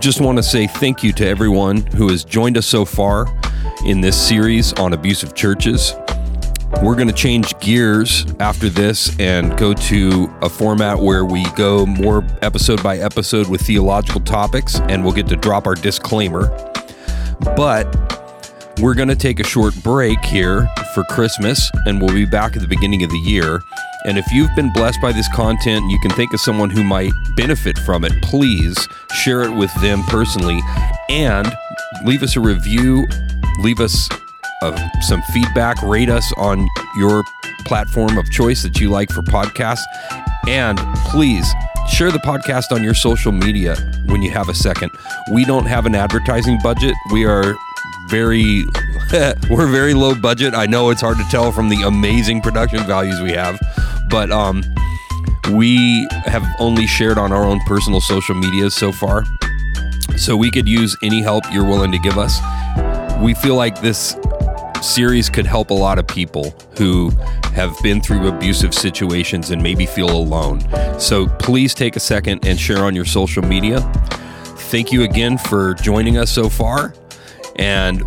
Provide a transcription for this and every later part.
just want to say thank you to everyone who has joined us so far in this series on abusive churches. We're going to change gears after this and go to a format where we go more episode by episode with theological topics, and we'll get to drop our disclaimer. But we're going to take a short break here for Christmas, and we'll be back at the beginning of the year. And if you've been blessed by this content, you can think of someone who might benefit from it, please share it with them personally and leave us a review, leave us uh, some feedback, rate us on your platform of choice that you like for podcasts. And please share the podcast on your social media when you have a second. We don't have an advertising budget. We are very we're very low budget. I know it's hard to tell from the amazing production values we have, but um we have only shared on our own personal social medias so far. So we could use any help you're willing to give us. We feel like this series could help a lot of people who have been through abusive situations and maybe feel alone. So please take a second and share on your social media. Thank you again for joining us so far. And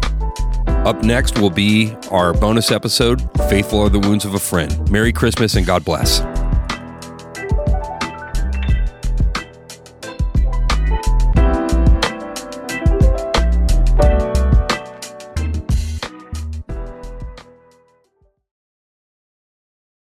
up next will be our bonus episode Faithful Are the Wounds of a Friend. Merry Christmas and God bless.